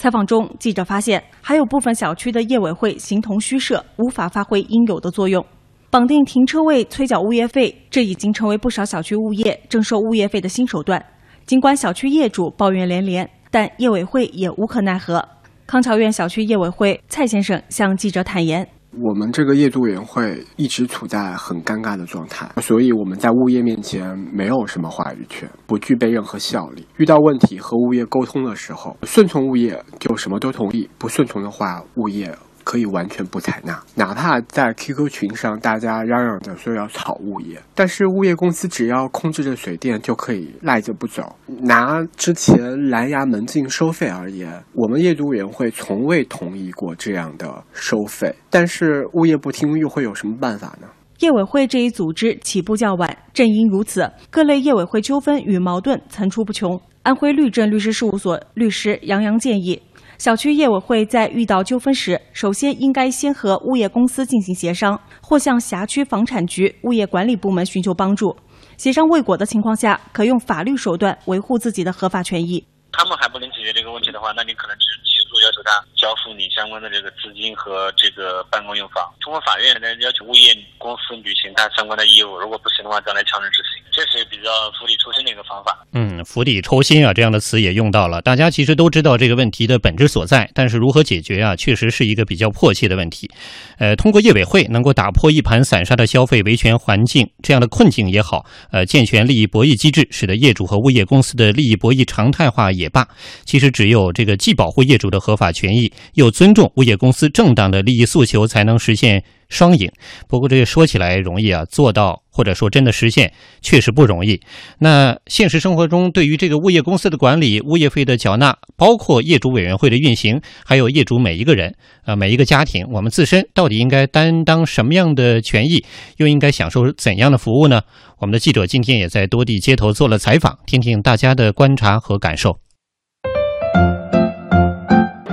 S19: 采访中，记者发现还有部分小区的业委会形同虚设，无法发挥应有的作用。绑定停车位催缴物业费，这已经成为不少小区物业征收物业费的新手段。尽管小区业主抱怨连连。但业委会也无可奈何。康桥苑小区业委会蔡先生向记者坦言：“
S24: 我们这个业主委员会一直处在很尴尬的状态，所以我们在物业面前没有什么话语权，不具备任何效力。遇到问题和物业沟通的时候，顺从物业就什么都同意；不顺从的话，物业。”可以完全不采纳，哪怕在 QQ 群上大家嚷嚷着说要炒物业，但是物业公司只要控制着水电就可以赖着不走。拿之前蓝牙门禁收费而言，我们业主委员会从未同意过这样的收费，但是物业不听又会有什么办法呢？
S19: 业委会这一组织起步较晚，正因如此，各类业委会纠纷与矛盾层出不穷。安徽律政律师事务所律师杨洋建议。小区业委会在遇到纠纷时，首先应该先和物业公司进行协商，或向辖区房产局物业管理部门寻求帮助。协商未果的情况下，可用法律手段维护自己的合法权益。
S25: 他们还不能解决这个问题的话，那你可能只起诉要求他交付你相关的这个资金和这个办公用房。通过法院来要求物业公司履行他相关的义务，如果不行的话，再来强制执行。这是比较釜底抽薪的一个方法。
S1: 嗯，釜底抽薪啊，这样的词也用到了。大家其实都知道这个问题的本质所在，但是如何解决啊，确实是一个比较迫切的问题。呃，通过业委会能够打破一盘散沙的消费维权环境这样的困境也好，呃，健全利益博弈机制，使得业主和物业公司的利益博弈常态化也罢，其实只有这个既保护业主的合法权益，又尊重物业公司正当的利益诉求，才能实现。双赢，不过这说起来容易啊，做到或者说真的实现确实不容易。那现实生活中，对于这个物业公司的管理、物业费的缴纳，包括业主委员会的运行，还有业主每一个人啊，每一个家庭，我们自身到底应该担当什么样的权益，又应该享受怎样的服务呢？我们的记者今天也在多地街头做了采访，听听大家的观察和感受。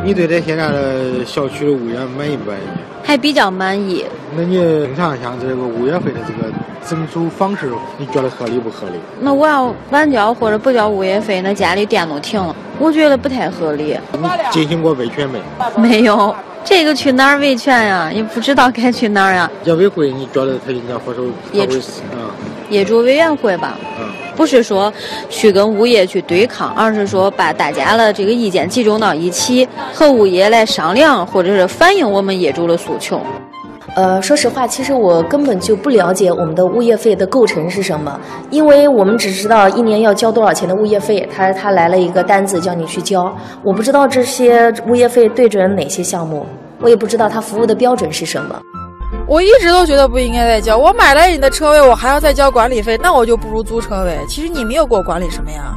S26: 你对这现在的小区的物业满意不满意？
S27: 还比较满意。
S26: 那你平常像这个物业费的这个征收方式，你觉得合理不合理？
S27: 那我要晚交或者不交物业费，那家里电都停了，我觉得不太合理。
S26: 你进行过维权没？
S27: 没有，这个去哪儿维权呀？也不知道该去哪儿呀。
S26: 业委会，你觉得他应该或者
S27: 业主啊？业主委员会吧。嗯。不是说去跟物业去对抗，而是说把大家的这个意见集中到一起，和物业来商量，或者是反映我们业主的诉求。
S28: 呃，说实话，其实我根本就不了解我们的物业费的构成是什么，因为我们只知道一年要交多少钱的物业费，他他来了一个单子叫你去交，我不知道这些物业费对准哪些项目，我也不知道他服务的标准是什么。
S29: 我一直都觉得不应该再交。我买了你的车位，我还要再交管理费，那我就不如租车位。其实你没有给我管理什么呀？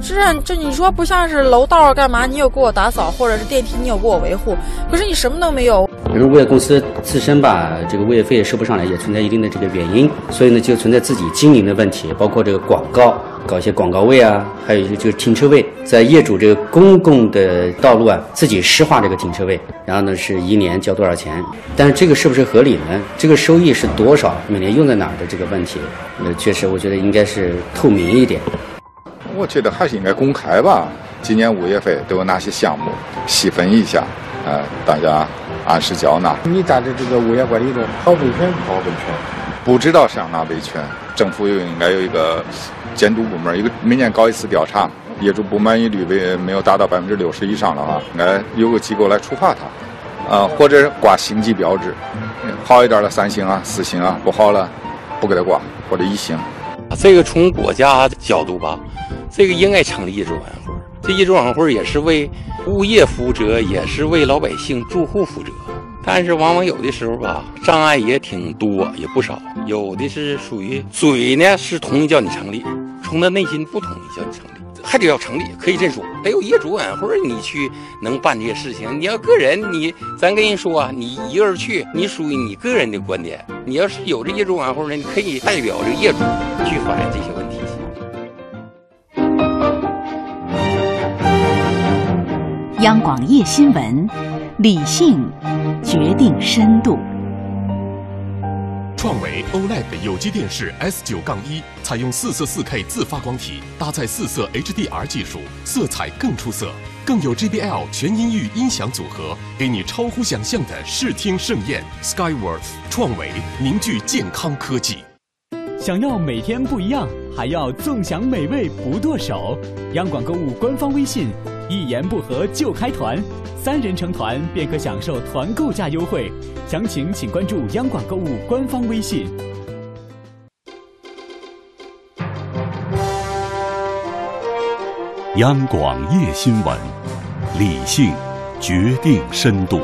S29: 是啊，这你说不像是楼道干嘛？你有给我打扫，或者是电梯你有给我维护，可是你什么都没有。
S30: 比如物业公司自身吧，这个物业费也收不上来，也存在一定的这个原因，所以呢，就存在自己经营的问题，包括这个广告，搞一些广告位啊，还有一些就是停车位，在业主这个公共的道路啊，自己施划这个停车位，然后呢是一年交多少钱，但是这个是不是合理呢？这个收益是多少？每年用在哪儿的这个问题，呃，确实我觉得应该是透明一点。
S31: 我觉得还是应该公开吧，今年物业费都有哪些项目，细分一下，呃，大家按时缴纳。
S26: 你站在这个物业管理中，好维权不好维权？
S31: 不知道上哪维权，政府又应该有一个监督部门，一个每年搞一次调查，业主不满意率为没有达到百分之六十以上的话，应该有个机构来处罚他，啊，或者挂星级标志，好一点的三星啊、四星啊，不好了不给他挂或者一星。
S32: 这个从国家的角度吧。这个应该成立业主委员会，这业主委员会也是为物业负责，也是为老百姓住户负责。但是往往有的时候吧，障碍也挺多，也不少。有的是属于嘴呢是同意叫你成立，从他内心不同意叫你成立，还得要成立，可以这么说，得有业主委员会你去能办这些事情。你要个人，你咱跟人说啊，你一个人去，你属于你个人的观点。你要是有这业主委员会呢，你可以代表这个业主去反映这些问题。
S33: 央广夜新闻，理性决定深度。
S34: 创维 OLED 有机电视 S 九杠一采用四色四 K 自发光体，搭载四色 HDR 技术，色彩更出色，更有 JBL 全音域音响组合，给你超乎想象的视听盛宴。Skyworth 创维凝聚健康科技。
S35: 想要每天不一样，还要纵享美味不剁手。央广购物官方微信。一言不合就开团，三人成团便可享受团购价优惠，详情请关注央广购物官方微信。
S36: 央广夜新闻，理性决定深度。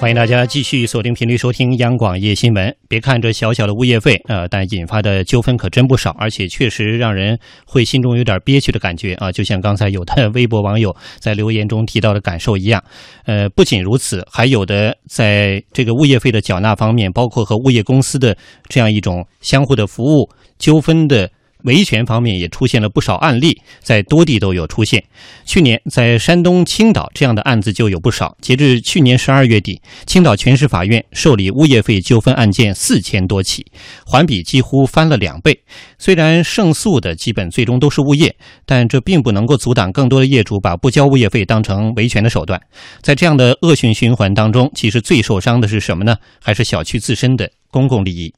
S1: 欢迎大家继续锁定频率收听央广夜新闻。别看这小小的物业费，呃，但引发的纠纷可真不少，而且确实让人会心中有点憋屈的感觉啊！就像刚才有的微博网友在留言中提到的感受一样。呃，不仅如此，还有的在这个物业费的缴纳方面，包括和物业公司的这样一种相互的服务纠纷的。维权方面也出现了不少案例，在多地都有出现。去年在山东青岛这样的案子就有不少。截至去年十二月底，青岛全市法院受理物业费纠纷案件四千多起，环比几乎翻了两倍。虽然胜诉的基本最终都是物业，但这并不能够阻挡更多的业主把不交物业费当成维权的手段。在这样的恶性循环当中，其实最受伤的是什么呢？还是小区自身的公共利益。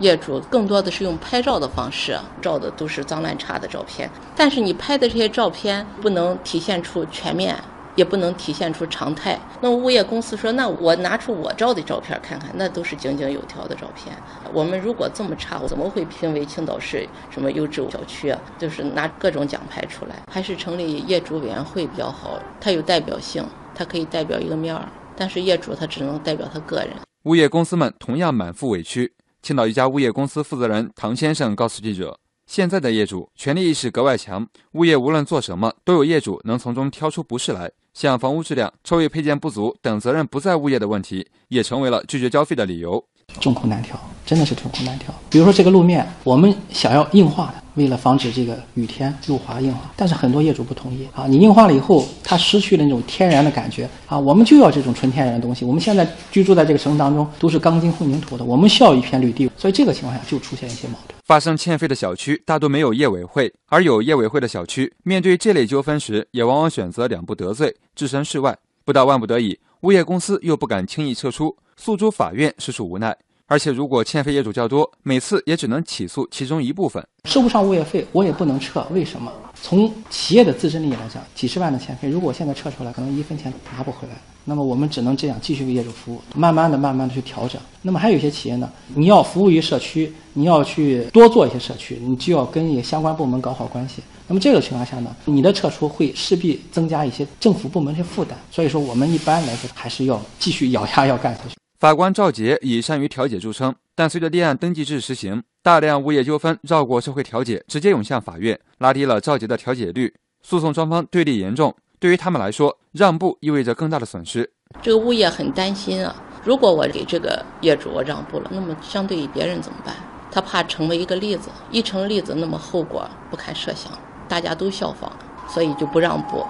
S37: 业主更多的是用拍照的方式，照的都是脏乱差的照片。但是你拍的这些照片不能体现出全面，也不能体现出常态。那物业公司说：“那我拿出我照的照片看看，那都是井井有条的照片。我们如果这么差，我怎么会评为青岛市什么优质小区？就是拿各种奖牌出来，还是成立业主委员会比较好。它有代表性，它可以代表一个面儿。但是业主他只能代表他个人。
S38: 物业公司们同样满腹委屈。”青岛一家物业公司负责人唐先生告诉记者：“现在的业主权利意识格外强，物业无论做什么，都有业主能从中挑出不是来。像房屋质量、车位配件不足等责任不在物业的问题，也成为了拒绝交费的理由。
S39: 众口难调，真的是众口难调。比如说这个路面，我们想要硬化的。”为了防止这个雨天路滑硬化，但是很多业主不同意啊！你硬化了以后，它失去了那种天然的感觉啊！我们就要这种纯天然的东西。我们现在居住在这个城市当中，都是钢筋混凝土的，我们需要一片绿地，所以这个情况下就出现一些矛盾。
S38: 发生欠费的小区大多没有业委会，而有业委会的小区，面对这类纠纷时，也往往选择两不得罪，置身事外。不到万不得已，物业公司又不敢轻易撤出，诉诸法院实属无奈。而且如果欠费业主较多，每次也只能起诉其中一部分。
S39: 收不上物业费，我也不能撤，为什么？从企业的自身利益来讲，几十万的欠费，如果现在撤出来，可能一分钱拿不回来。那么我们只能这样继续为业主服务，慢慢的、慢慢的去调整。那么还有一些企业呢，你要服务于社区，你要去多做一些社区，你就要跟一些相关部门搞好关系。那么这个情况下呢，你的撤出会势必增加一些政府部门的负担。所以说，我们一般来说还是要继续咬牙要干下去。
S38: 法官赵杰以善于调解著称，但随着立案登记制实行，大量物业纠纷绕过社会调解，直接涌向法院，拉低了赵杰的调解率，诉讼双方对立严重。对于他们来说，让步意味着更大的损失。
S37: 这个物业很担心啊，如果我给这个业主我让步了，那么相对于别人怎么办？他怕成为一个例子，一成例子，那么后果不堪设想，大家都效仿，所以就不让步。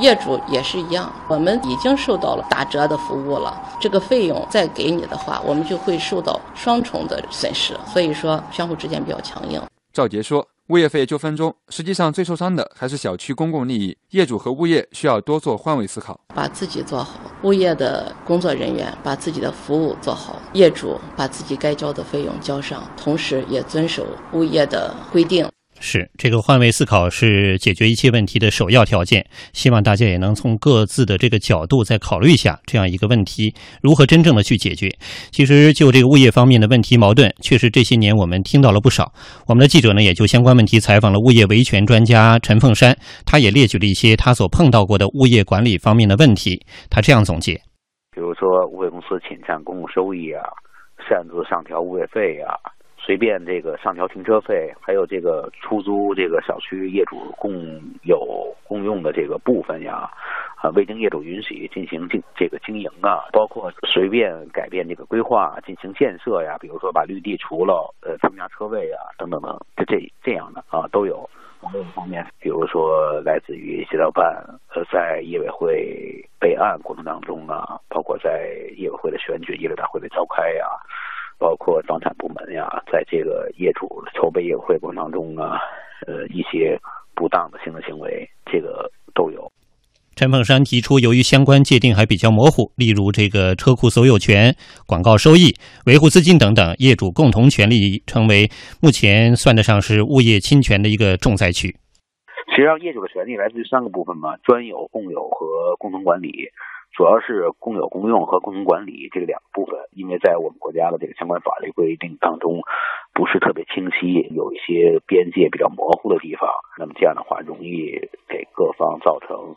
S37: 业主也是一样，我们已经受到了打折的服务了，这个费用再给你的话，我们就会受到双重的损失。所以说，相互之间比较强硬。
S38: 赵杰说，物业费纠纷中，实际上最受伤的还是小区公共利益，业主和物业需要多做换位思考，
S37: 把自己做好，物业的工作人员把自己的服务做好，业主把自己该交的费用交上，同时也遵守物业的规定。
S1: 是这个换位思考是解决一切问题的首要条件。希望大家也能从各自的这个角度再考虑一下这样一个问题，如何真正的去解决。其实就这个物业方面的问题矛盾，确实这些年我们听到了不少。我们的记者呢也就相关问题采访了物业维权专家陈凤山，他也列举了一些他所碰到过的物业管理方面的问题。他这样总结：
S40: 比如说物业公司侵占公共收益啊，擅自上调物业费呀。随便这个上调停车费，还有这个出租这个小区业主共有共用的这个部分呀，啊，未经业主允许进行经这个经营啊，包括随便改变这个规划进行建设呀，比如说把绿地除了，呃，增加车位啊，等等等，这这这样的啊都有。另一方面，比如说来自于协调办，呃，在业委会备案过程当中啊，包括在业委会的选举、业主大会的召开呀。包括房产部门呀，在这个业主筹备业委会过程当中啊，呃，一些不当的行政行为，这个都有。
S1: 陈凤山提出，由于相关界定还比较模糊，例如这个车库所有权、广告收益、维护资金等等，业主共同权利成为目前算得上是物业侵权的一个重灾区。
S40: 实际上，业主的权利来自于三个部分嘛：专有、共有和共同管理。主要是公有、公用和共同管理这个两部分，因为在我们国家的这个相关法律规定当中，不是特别清晰，有一些边界比较模糊的地方。那么这样的话，容易给各方造成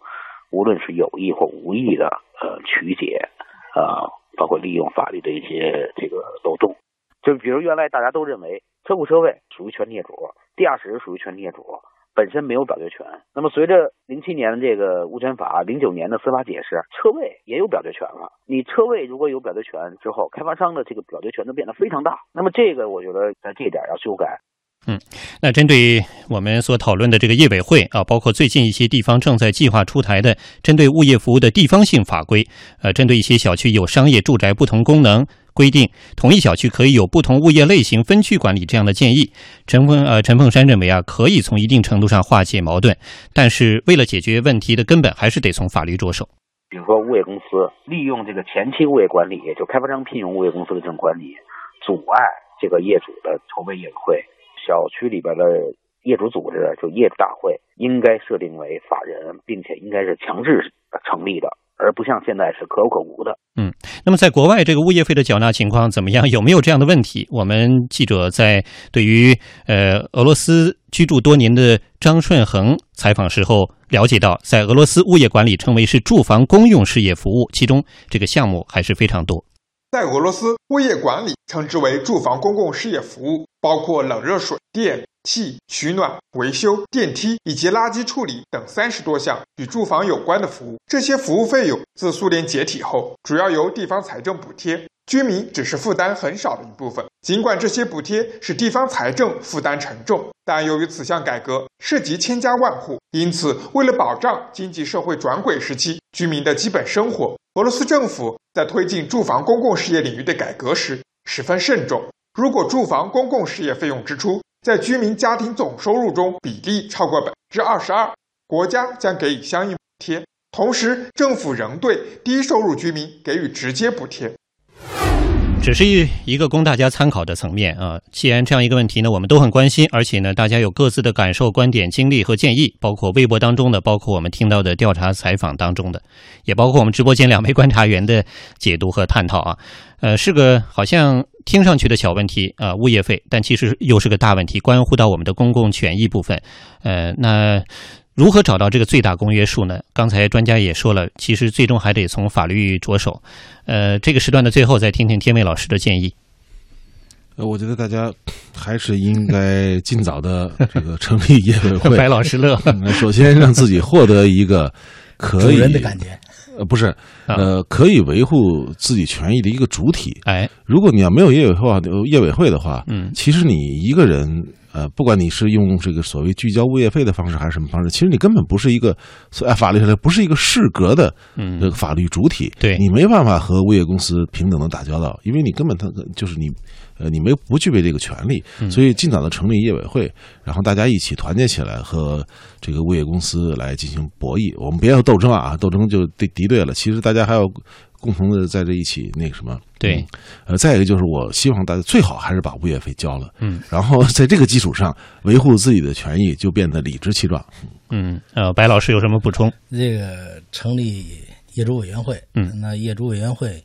S40: 无论是有意或无意的呃曲解，啊，包括利用法律的一些这个漏洞。就比如原来大家都认为车库车位属于全业主，地下室属于全业主。本身没有表决权，那么随着零七年的这个物权法，零九年的司法解释，车位也有表决权了。你车位如果有表决权之后，开发商的这个表决权就变得非常大。那么这个我觉得在这点要修改。
S1: 嗯，那针对我们所讨论的这个业委会啊，包括最近一些地方正在计划出台的针对物业服务的地方性法规，呃，针对一些小区有商业、住宅不同功能。规定同一小区可以有不同物业类型分区管理这样的建议，陈凤呃陈凤山认为啊，可以从一定程度上化解矛盾，但是为了解决问题的根本，还是得从法律着手。
S40: 比如说物业公司利用这个前期物业管理，就开发商聘用物业公司的这种管理，阻碍这个业主的筹备业委会，小区里边的业主组织就业主大会应该设定为法人，并且应该是强制成立的。而不像现在是可有可无的。
S1: 嗯，那么在国外，这个物业费的缴纳情况怎么样？有没有这样的问题？我们记者在对于呃俄罗斯居住多年的张顺恒采访时候了解到，在俄罗斯物业管理称为是住房公用事业服务，其中这个项目还是非常多。
S41: 在俄罗斯，物业管理称之为住房公共事业服务，包括冷热水电。气、取暖、维修、电梯以及垃圾处理等三十多项与住房有关的服务。这些服务费用自苏联解体后，主要由地方财政补贴，居民只是负担很少的一部分。尽管这些补贴使地方财政负担沉重，但由于此项改革涉及千家万户，因此为了保障经济社会转轨时期居民的基本生活，俄罗斯政府在推进住房公共事业领域的改革时十分慎重。如果住房公共事业费用支出，在居民家庭总收入中比例超过百分之二十二，国家将给予相应补贴。同时，政府仍对低收入居民给予直接补贴。
S1: 只是一一个供大家参考的层面啊。既然这样一个问题呢，我们都很关心，而且呢，大家有各自的感受、观点、经历和建议，包括微博当中的，包括我们听到的调查采访当中的，也包括我们直播间两位观察员的解读和探讨啊。呃，是个好像听上去的小问题啊，物业费，但其实又是个大问题，关乎到我们的公共权益部分。呃，那。如何找到这个最大公约数呢？刚才专家也说了，其实最终还得从法律着手。呃，这个时段的最后，再听听天卫老师的建议。
S17: 呃，我觉得大家还是应该尽早的这个成立业委会。
S1: 白老师乐，
S17: 首先让自己获得一个可以
S18: 主人的感觉。
S17: 呃，不是，呃，可以维护自己权益的一个主体。
S1: 哎，
S17: 如果你要没有业委会业委会的话，嗯，其实你一个人。呃，不管你是用这个所谓聚焦物业费的方式还是什么方式，其实你根本不是一个，按法律上来不是一个适格的这个法律主体，
S1: 对。
S17: 你没办法和物业公司平等的打交道，因为你根本他就是你，呃，你没不具备这个权利，所以尽早的成立业委会，然后大家一起团结起来和这个物业公司来进行博弈，我们别要斗争啊，斗争就敌敌对了，其实大家还要。共同的在这一起那个什么，
S1: 对，
S17: 呃，再一个就是我希望大家最好还是把物业费交了，嗯，然后在这个基础上维护自己的权益，就变得理直气壮。
S1: 嗯，呃，白老师有什么补充？
S18: 这个成立业主委员会，嗯，那业主委员会，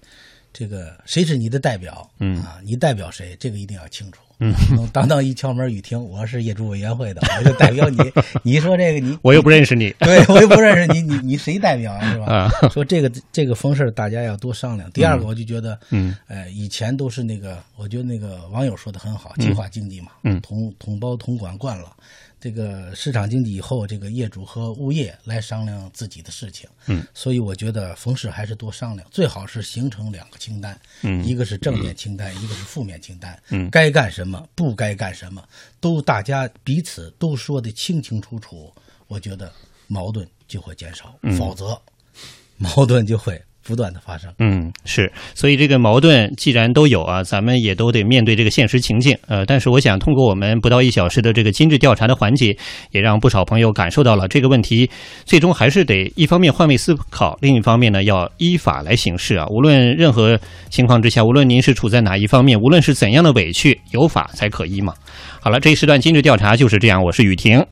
S18: 这个谁是你的代表？嗯啊，你代表谁？这个一定要清楚。嗯，当当一敲门一听，我是业主委员会的，我就代表你。你说这个你，
S1: 我又不认识你，
S18: 对我又不认识你，你你谁代表啊？是吧？说这个这个风事大家要多商量。第二个，我就觉得，嗯，哎，以前都是那个，我觉得那个网友说的很好，计划经济嘛，嗯，统统包统管惯了。这个市场经济以后，这个业主和物业来商量自己的事情，嗯，所以我觉得逢事还是多商量，最好是形成两个清单，嗯，一个是正面清单，一个是负面清单，嗯，该干什么，不该干什么，都大家彼此都说的清清楚楚，我觉得矛盾就会减少，否则矛盾就会。不断的发生，
S1: 嗯，是，所以这个矛盾既然都有啊，咱们也都得面对这个现实情境，呃，但是我想通过我们不到一小时的这个今日调查的环节，也让不少朋友感受到了这个问题，最终还是得一方面换位思考，另一方面呢要依法来行事啊。无论任何情况之下，无论您是处在哪一方面，无论是怎样的委屈，有法才可依嘛。好了，这一时段今日调查就是这样，我是雨婷。